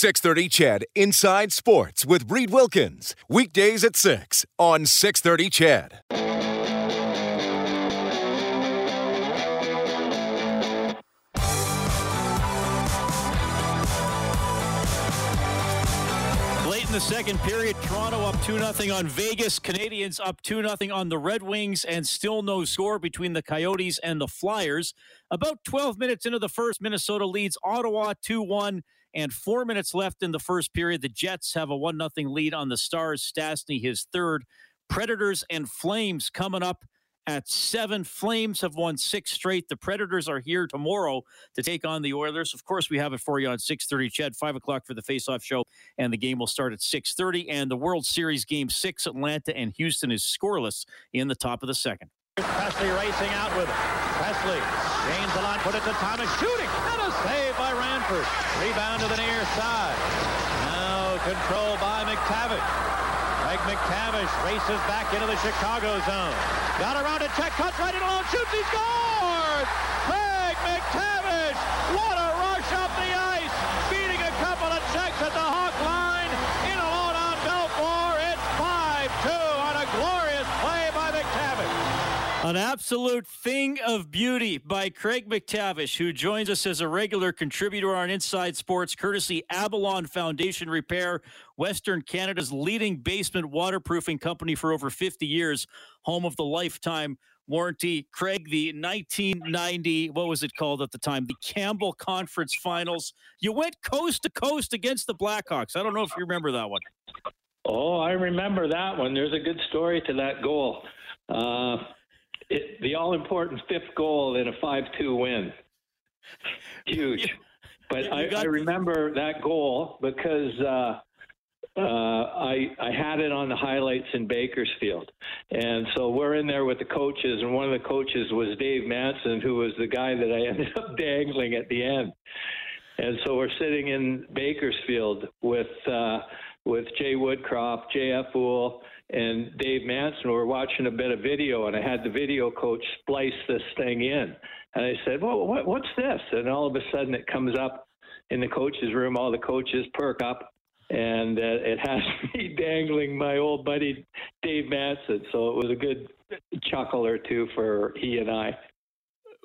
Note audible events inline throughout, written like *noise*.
630 CHED Inside Sports with Reed Wilkins. Weekdays at 6 on 630 CHED. Late in the second period, Toronto up 2 0 on Vegas. Canadiens up 2 0 on the Red Wings, and still no score between the Coyotes and the Flyers. About 12 minutes into the first, Minnesota leads Ottawa 2 1 and four minutes left in the first period. The Jets have a 1 0 lead on the Stars. Stastny, his third. Predators and Flames coming up at seven. Flames have won six straight. The Predators are here tomorrow to take on the Oilers. Of course, we have it for you on 6:30. CHED, five o'clock for the face-off show, and the game will start at 6:30. And the World Series Game Six, Atlanta and Houston is scoreless in the top of the second. Pressly racing out with it. Gains the line, put it to Thomas, shooting, Ranford. Rebound to the near side. Now controlled by MacTavish. Craig MacTavish races back into the Chicago zone. Got around a check, cuts right in alone, shoots, he scores! Craig MacTavish! What a rush up the ice! Beating a couple of checks at the Hawk line. In alone on Belfour. It's 5-2 on a glorious play by MacTavish. An absolute thing of beauty by Craig MacTavish, who joins us as a regular contributor on Inside Sports, courtesy Avalon Foundation Repair, Western Canada's leading basement waterproofing company for over 50 years, home of the lifetime warranty. Craig, the 1990, what was it called at the time? The Campbell Conference Finals. You went coast to coast against the Blackhawks. I don't know if you remember that one. Oh, I remember that one. There's a good story to that goal. Uh, it, the all important fifth goal in a 5 2 win. Huge. *laughs* But I, I, remember that goal because uh, uh, I I had it on the highlights in Bakersfield, and so we're in there with the coaches, and one of the coaches was Dave Manson, who was the guy that I *laughs* ended up dangling at the end. And so we're sitting in Bakersfield with uh, with Jay Woodcroft, J.F. Houle, and Dave Manson. We're watching a bit of video, and I had the video coach splice this thing in. And I said, "Well, what, what's this?" And all of a sudden, it comes up in the coaches' room. All the coaches perk up, and uh, it has *laughs* me dangling my old buddy Dave Manson. So it was a good chuckle or two for he and I.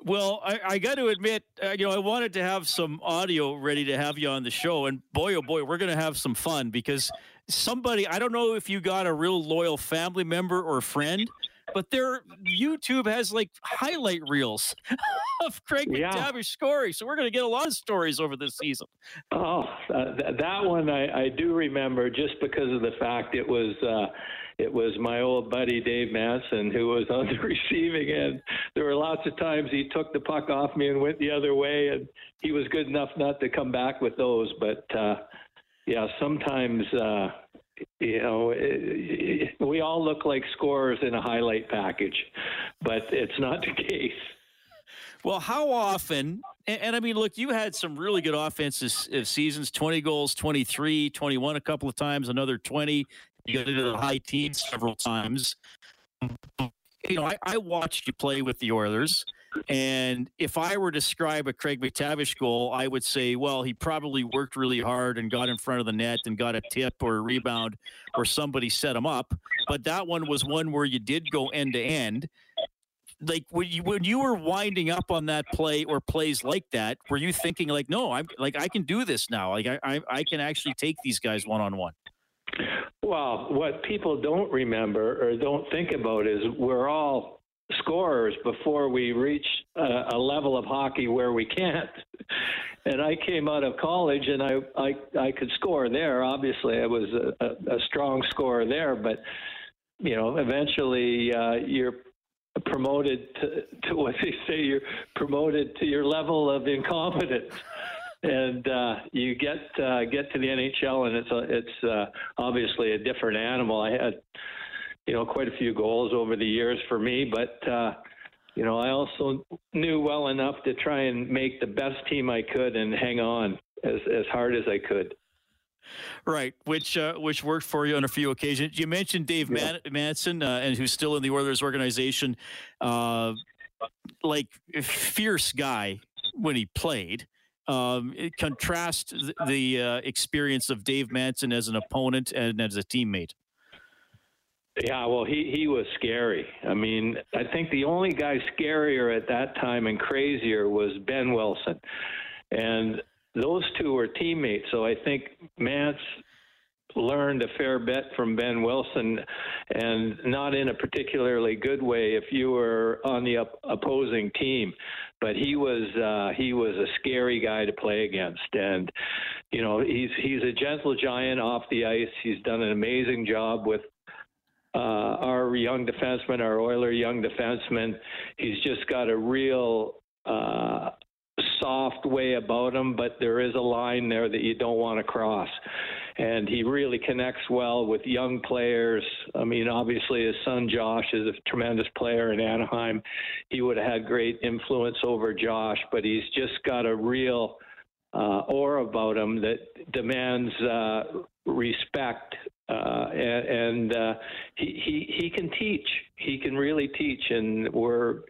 Well, I, I got to admit, uh, you know, I wanted to have some audio ready to have you on the show, and boy, oh boy, we're going to have some fun because somebody, I don't know if you got a real loyal family member or friend, but their YouTube has like highlight reels *laughs* of Craig yeah. MacTavish scoring. So we're going to get a lot of stories over this season. Oh, uh, th- that one I, I, do remember just because of the fact it was. Uh, it was my old buddy Dave Manson who was on the *laughs* receiving end. There were lots of times he took the puck off me and went the other way, and he was good enough not to come back with those. But uh, yeah, sometimes uh, you know it, we all look like scorers in a highlight package, but it's not the case. Well, how often? And, and, I mean, look, you had some really good offenses uh, seasons 20 goals, 23, 21 a couple of times, another 20. You got into the high teens several times. You know, I, I watched you play with the Oilers. And if I were to describe a Craig MacTavish goal, I would say, well, he probably worked really hard and got in front of the net and got a tip or a rebound or somebody set him up. But that one was one where you did go end to end. Like when you when you were winding up on that play or plays like that, were you thinking like, no, I'm like I can do this now. Like I I, I can actually take these guys one on one. Well, what people don't remember or don't think about is we're all scorers before we reach a, a level of hockey where we can't. *laughs* And I came out of college and I I, I could score there. Obviously, I was a, a, a strong scorer there, but you know, eventually uh, you're promoted to, to what they say you're promoted to your level of incompetence *laughs* and uh, you get uh, get to the NHL, and it's a, it's uh, obviously a different animal. I had, you know, quite a few goals over the years for me, but uh, you know, I also knew well enough to try and make the best team I could and hang on as as hard as I could. Right, which uh, which worked for you on a few occasions. You mentioned Dave yeah. Manson, uh, and who's still in the Oilers organization, uh, like fierce guy when he played Um, contrast the, uh, experience of Dave Manson as an opponent and as a teammate. Yeah, well, he he was scary. I mean, I think the only guy scarier at that time and crazier was Behn Wilson, and those two were teammates. So I think Mance learned a fair bit from Behn Wilson, and not in a particularly good way if you were on the op- opposing team. But he was uh, he was a scary guy to play against, and you know he's he's a gentle giant off the ice. He's done an amazing job with uh, our young defenseman, our Oiler young defenseman. He's just got a real uh, soft way about him, but there is a line there that you don't want to cross. And he really connects well with young players. I mean, obviously, his son Josh is a tremendous player in Anaheim. He would have had great influence over Josh, but he's just got a real uh, aura about him that demands uh, respect uh, and, uh, he, he he can teach. He can really teach, and we're,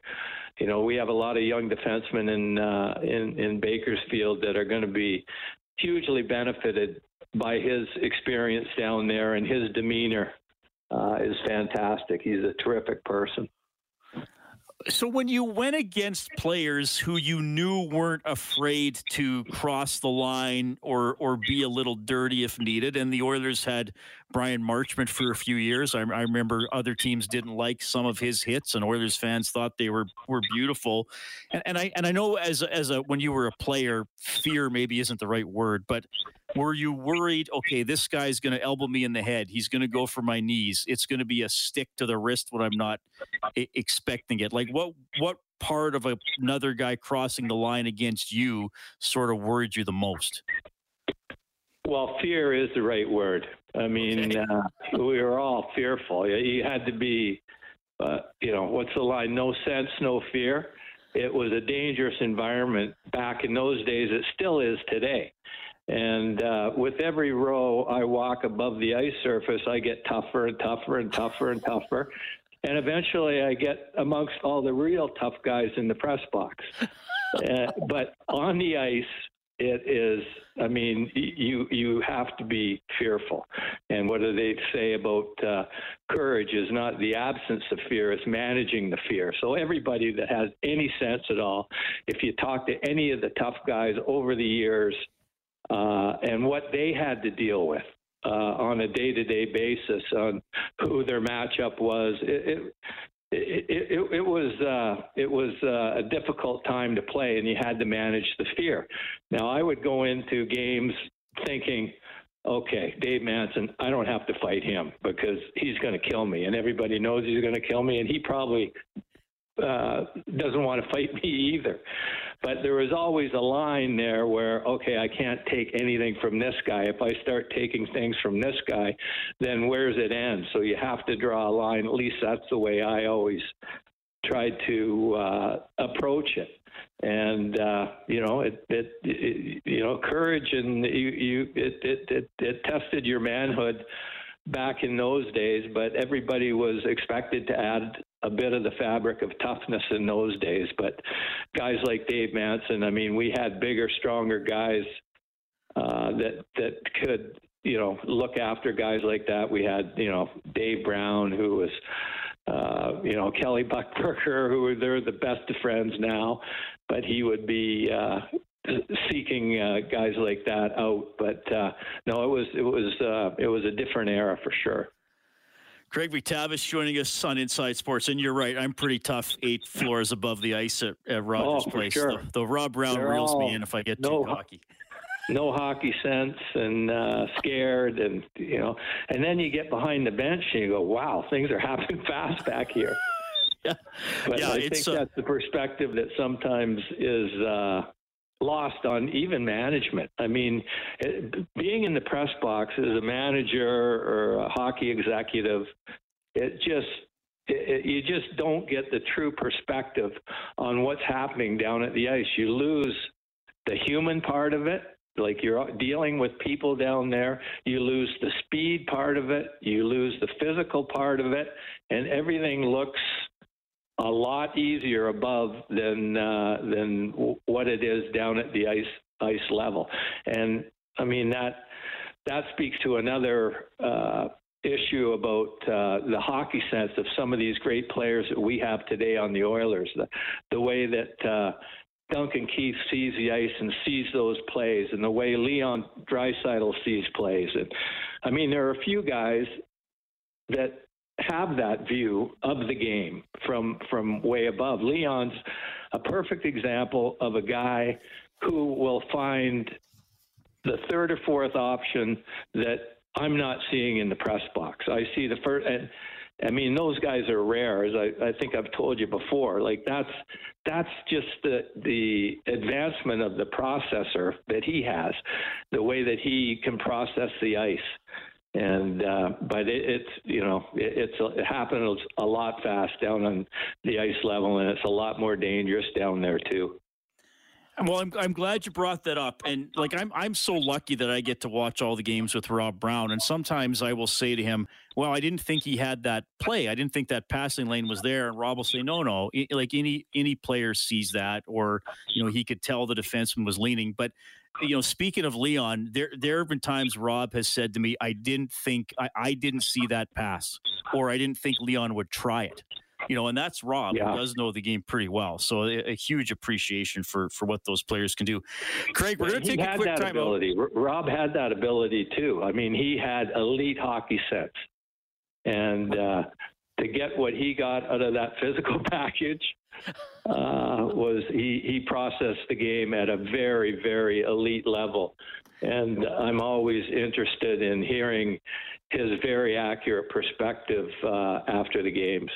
you know, we have a lot of young defensemen in uh, in in Bakersfield that are going to be hugely benefited by his experience down there, and his demeanor uh, is fantastic. He's a terrific person. So when you went against players who you knew weren't afraid to cross the line or or be a little dirty if needed, and the Oilers had Bryan Marchment for a few years. I, I, remember other teams didn't like some of his hits, and Oilers fans thought they were were beautiful. And, and I and I know as as a when you were a player, fear maybe isn't the right word, but were you worried? Okay, this guy's going to elbow me in the head. He's going to go for my knees. It's going to be a stick to the wrist when I'm not I- expecting it. Like what what part of a, another guy crossing the line against you sort of worried you the most? Well, fear is the right word. I mean, uh, we were all fearful. You had to be, uh, you know, what's the line? No sense, no fear. It was a dangerous environment back in those days. It still is today. And uh, with every row I walk above the ice surface, I get tougher and tougher and tougher and tougher. And eventually I get amongst all the real tough guys in the press box. *laughs* Uh, but on the ice, it is i mean you you have to be fearful and what do they say about uh, courage is not the absence of fear it's managing the fear so everybody that has any sense at all if you talk to any of the tough guys over the years uh, and what they had to deal with uh, on a day-to-day basis on who their matchup was. It, it, it, it, it, was uh, it was uh, a difficult time to play, and you had to manage the fear. Now, I would go into games thinking, okay, Dave Manson, I don't have to fight him because he's going to kill me, and everybody knows he's going to kill me, and he probably uh, doesn't want to fight *laughs* me either. But there was always a line there where, okay, I can't take anything from this guy. If I start taking things from this guy, then where's it end? So you have to draw a line. At least that's the way I always tried to uh, approach it. And uh, you know, it, it, it, you know, courage and you, you it, it, it, it tested your manhood back in those days, but everybody was expected to add a bit of the fabric of toughness in those days. But guys like Dave Manson, I mean, we had bigger, stronger guys uh, that that could, you know, look after guys like that. We had, you know, Dave Brown, who was. Uh, you know Kelly Buchberger, who they're the best of friends now, but he would be uh, seeking uh, guys like that out. But uh, no, it was it was uh, it was a different era for sure. Craig MacTavish joining us on Inside Sports, and you're right. I'm pretty tough, eight floors above the ice at, at Rogers oh, Place. Sure. Though, Rob Brown They're reels me in if I get no, too cocky. No hockey sense and uh, scared, and you know, and then you get behind the bench and you go, "Wow, things are *laughs* happening fast back here." *laughs* yeah, but yeah, I think uh, that's the perspective that sometimes is. Uh, lost on even management. I mean, it, being in the press box as a manager or a hockey executive, it just it, you just don't get the true perspective on what's happening down at the ice. You lose the human part of it. Like you're dealing with people down there, you lose the speed part of it, you lose the physical part of it, and everything looks a lot easier above than uh, than w- what it is down at the ice ice level. And I mean that that speaks to another uh, issue about uh, the hockey sense of some of these great players that we have today on the Oilers. The, the way that uh, Duncan Keith sees the ice and sees those plays, and the way Leon Draisaitl sees plays. And I mean, there are a few guys that have that view of the game from from way above. Leon's a perfect example of a guy who will find the third or fourth option that I'm not seeing in the press box. I see the first, and I mean those guys are rare, as I, I think I've told you before. Like that's that's just the the advancement of the processor that he has, the way that he can process the ice. And uh, but it, it's you know it, it's it happens a lot fast down on the ice level, and it's a lot more dangerous down there too. Well, I'm, I'm glad you brought that up, and like I'm I'm so lucky that I get to watch all the games with Rob Brown, and sometimes I will say to him, "Well, I didn't think he had that play. I didn't think that passing lane was there," and Rob will say, "No, no, like any any player sees that, or you know he could tell the defenseman was leaning." But you know, speaking of Leon, there there have been times Rob has said to me, "I didn't think I, I didn't see that pass, or I didn't think Leon would try it." you know, and that's Rob yeah. who does know the game pretty well. So a, a, huge appreciation for for what those players can do. Craig, we're going to take a quick time ability. out. Rob had that ability too. I mean, he had elite hockey sense, and uh, to get what he got out of that physical *laughs* package uh, was he he processed the game at a very very elite level. And I'm always interested in hearing his very accurate perspective uh, after the games.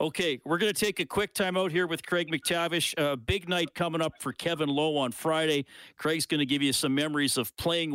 Okay, we're going to take a quick time out here with Craig MacTavish. Uh, big night coming up for Kevin Lowe on Friday. Craig's going to give you some memories of playing.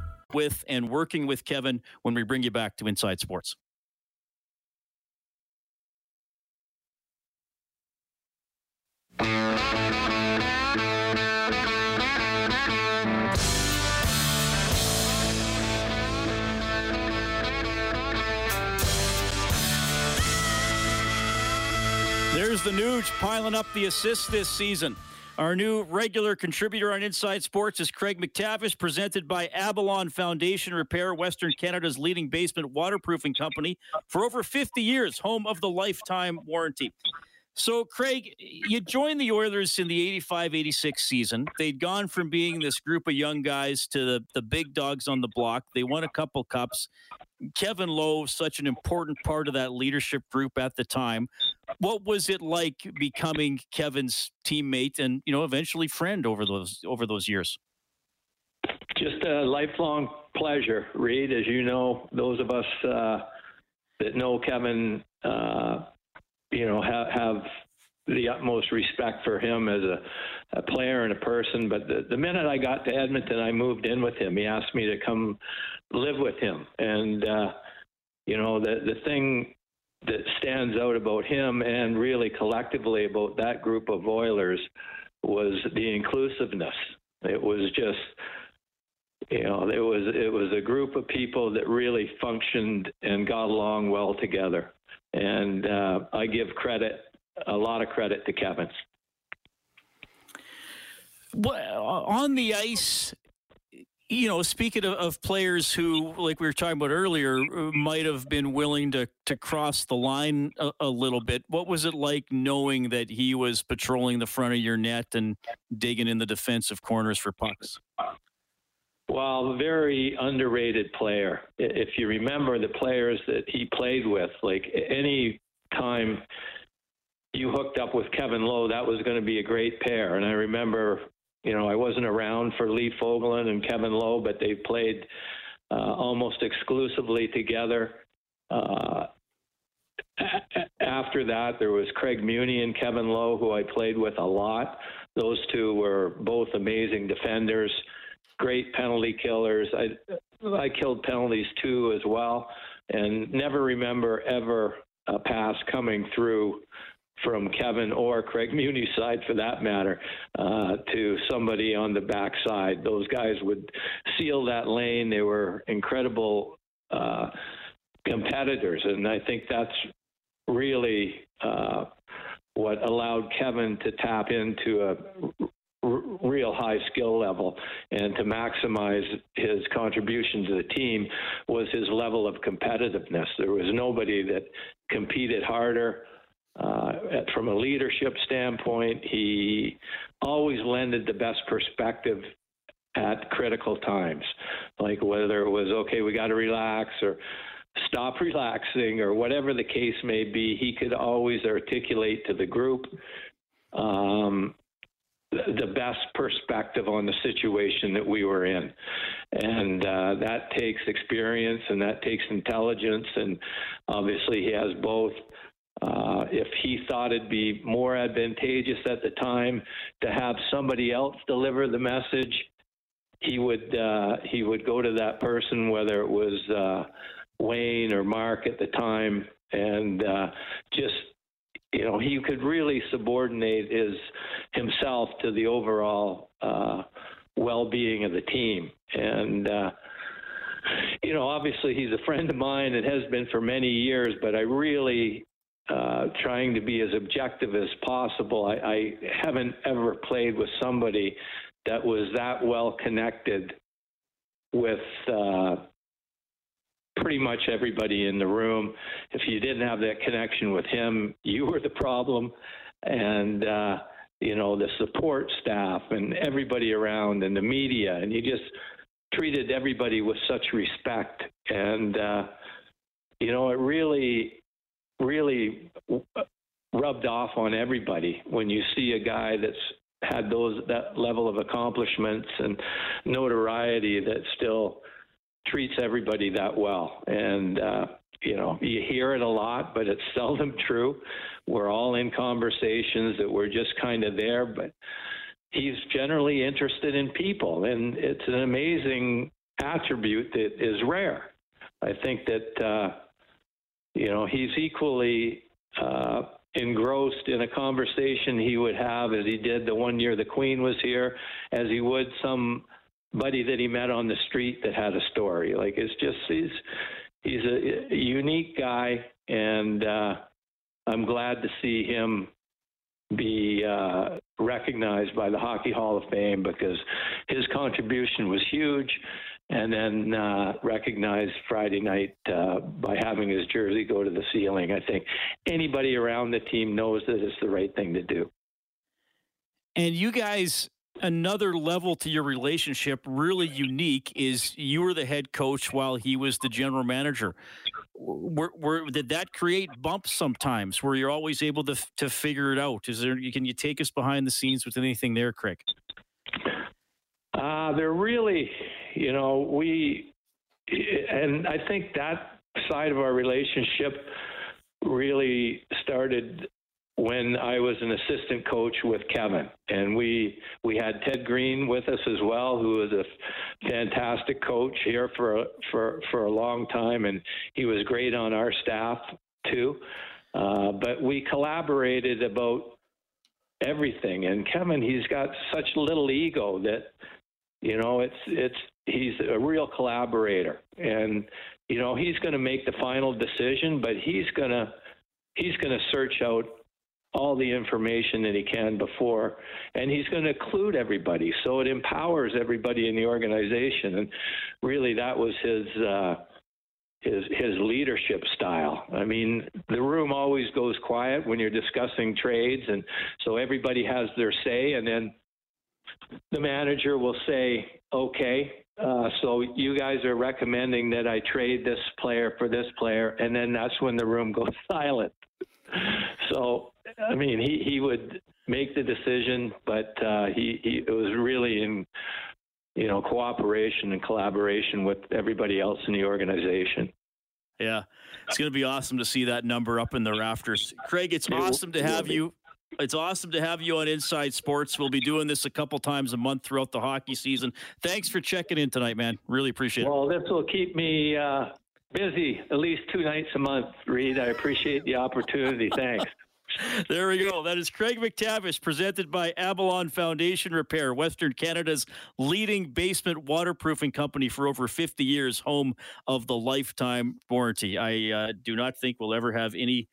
With and working with Kevin when we bring you back to Inside Sports. There's the Nuge piling up the assists this season. Our new regular contributor on Inside Sports is Craig MacTavish, presented by Avalon Foundation Repair, Western Canada's leading basement waterproofing company for over 50 years, home of the lifetime warranty. So, Craig, you joined the Oilers in the 85 86 season. They'd gone from being this group of young guys to the, the big dogs on the block. They won a couple cups. Kevin Lowe, such an important part of that leadership group at the time. What was it like becoming Kevin's teammate and you know eventually friend over those over those years? Just a lifelong pleasure, Reed. As you know, those of us uh, that know Kevin, uh, you know, have, have the utmost respect for him as a, a player and a person. But the, the minute I got to Edmonton, I moved in with him. He asked me to come live with him, and uh, you know, the the thing that stands out about him and really collectively about that group of Oilers was the inclusiveness. It was just you know it was it was a group of people that really functioned and got along well together and uh, i give credit a lot of credit to kevin's well, on the ice you know, speaking of, of, players who, like we were talking about earlier, uh, might have been willing to to cross the line a, a, little bit. What was it like knowing that he was patrolling the front of your net and digging in the defensive corners for pucks? Well, very underrated player. If you remember the players that he played with, like any time you hooked up with Kevin Lowe, that was going to be a great pair. And I remember you know, I wasn't around for Lee Fogolin and Kevin Lowe, but they played uh, almost exclusively together. Uh, after that, there was Craig Muni and Kevin Lowe, who I played with a lot. Those two were both amazing defenders. great penalty killers. I I killed penalties too as well, and never remember ever a pass coming through from Kevin or Craig Muni's side, for that matter, uh, to somebody on the backside. Those guys would seal that lane. They were incredible uh, competitors, and I think that's really uh, what allowed Kevin to tap into a real high skill level and to maximize his contribution to the team was his level of competitiveness. There was nobody that competed harder. From a leadership standpoint, he always lended the best perspective at critical times, like whether it was okay, we got to relax or stop relaxing or whatever the case may be. He could always articulate to the group um, the best perspective on the situation that we were in. And uh, that takes experience and that takes intelligence. And obviously, he has both. Uh, if he thought it'd be more advantageous at the time to have somebody else deliver the message, he would uh, he would go to that person, whether it was uh, Wayne or Mark at the time, and uh, just you know he could really subordinate his himself to the overall uh, well-being of the team. And you know obviously he's a friend of mine and has been for many years but i really uh, trying to be as objective as possible I, I haven't ever played with somebody that was that well connected with uh, pretty much everybody in the room. If you didn't have that connection with him, you were the problem. And, uh, you know, the support staff and everybody around and the media. And he just treated everybody with such respect. And, uh, you know, it really, really rubbed off on everybody when you see a guy that's had those that level of accomplishments and notoriety that still treats everybody that well. And, uh, you know, you hear it a lot, but it's *laughs* seldom true. We're all in conversations that we're just kind of there, but he's generally interested in people. And it's an amazing attribute that is rare. I think that, uh, you know, he's equally uh, engrossed in a conversation he would have as he did the one year the Queen was here, as he would some buddy that he met on the street that had a story. Like it's just he's he's a, unique guy, and uh, I'm glad to see him be uh, recognized by the Hockey Hall of Fame because his contribution was huge. And then uh, recognized Friday night uh, by having his jersey go to the ceiling. I think anybody around the team knows that it's the right thing to do. And you guys another level to your relationship, really unique, is you were the head coach while he was the general manager. Were, were, did that create bumps sometimes where you're always able to to figure it out? Is there can you take us behind the scenes with anything there, Craig? Uh, they're really, you know, we, and I think that side of our relationship really started when I was an assistant coach with Kevin, and we we had Ted Green with us as well, who was a fantastic coach here for for for a long time, and he was great on our staff too. Uh, but we collaborated about everything, and Kevin, he's got such little ego that you know it's it's he's a real collaborator, and you know he's going to make the final decision, but he's going to he's going to search out all the information that he can before, and he's going to include everybody. So it empowers everybody in the organization, and really that was his. Uh, his his leadership style. I mean, the room always goes quiet when you're discussing trades, and so everybody has their say, and then the manager will say, "Okay, uh, so you guys are recommending that I trade this player for this player," and then that's when the room *laughs* goes silent. So I mean, he, he would make the decision, but uh, he, he it was really in you know cooperation and collaboration with everybody else in the organization. Yeah, it's going to be awesome to see that number up in the rafters. Craig, it's awesome to have you. It's awesome to have you on Inside Sports. We'll be doing this a couple times a month throughout the hockey season. Thanks for checking in tonight, man. Really appreciate it. Well, this will keep me uh, busy at least two nights a month, Reed. I appreciate the opportunity. Thanks. *laughs* There we go. That is Craig MacTavish, presented by Avalon Foundation Repair, Western Canada's leading basement waterproofing company for over 50 years, home of the lifetime warranty. I uh, do not think we'll ever have any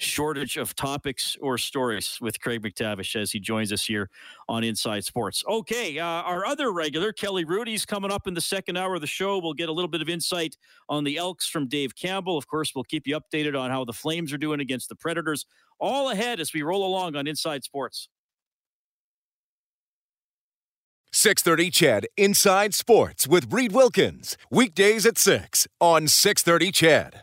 shortage of topics or stories with Craig MacTavish as he joins us here on Inside Sports. Okay, uh, our other regular, Kelly Rudey's coming up in the second hour of the show. We'll get a little bit of insight on the Elks from Dave Campbell. Of course, we'll keep you updated on how the Flames are doing against the Predators. All ahead as we roll along on Inside Sports. 630 CHED Inside Sports with Reed Wilkins. Weekdays at 6 on 630 CHED.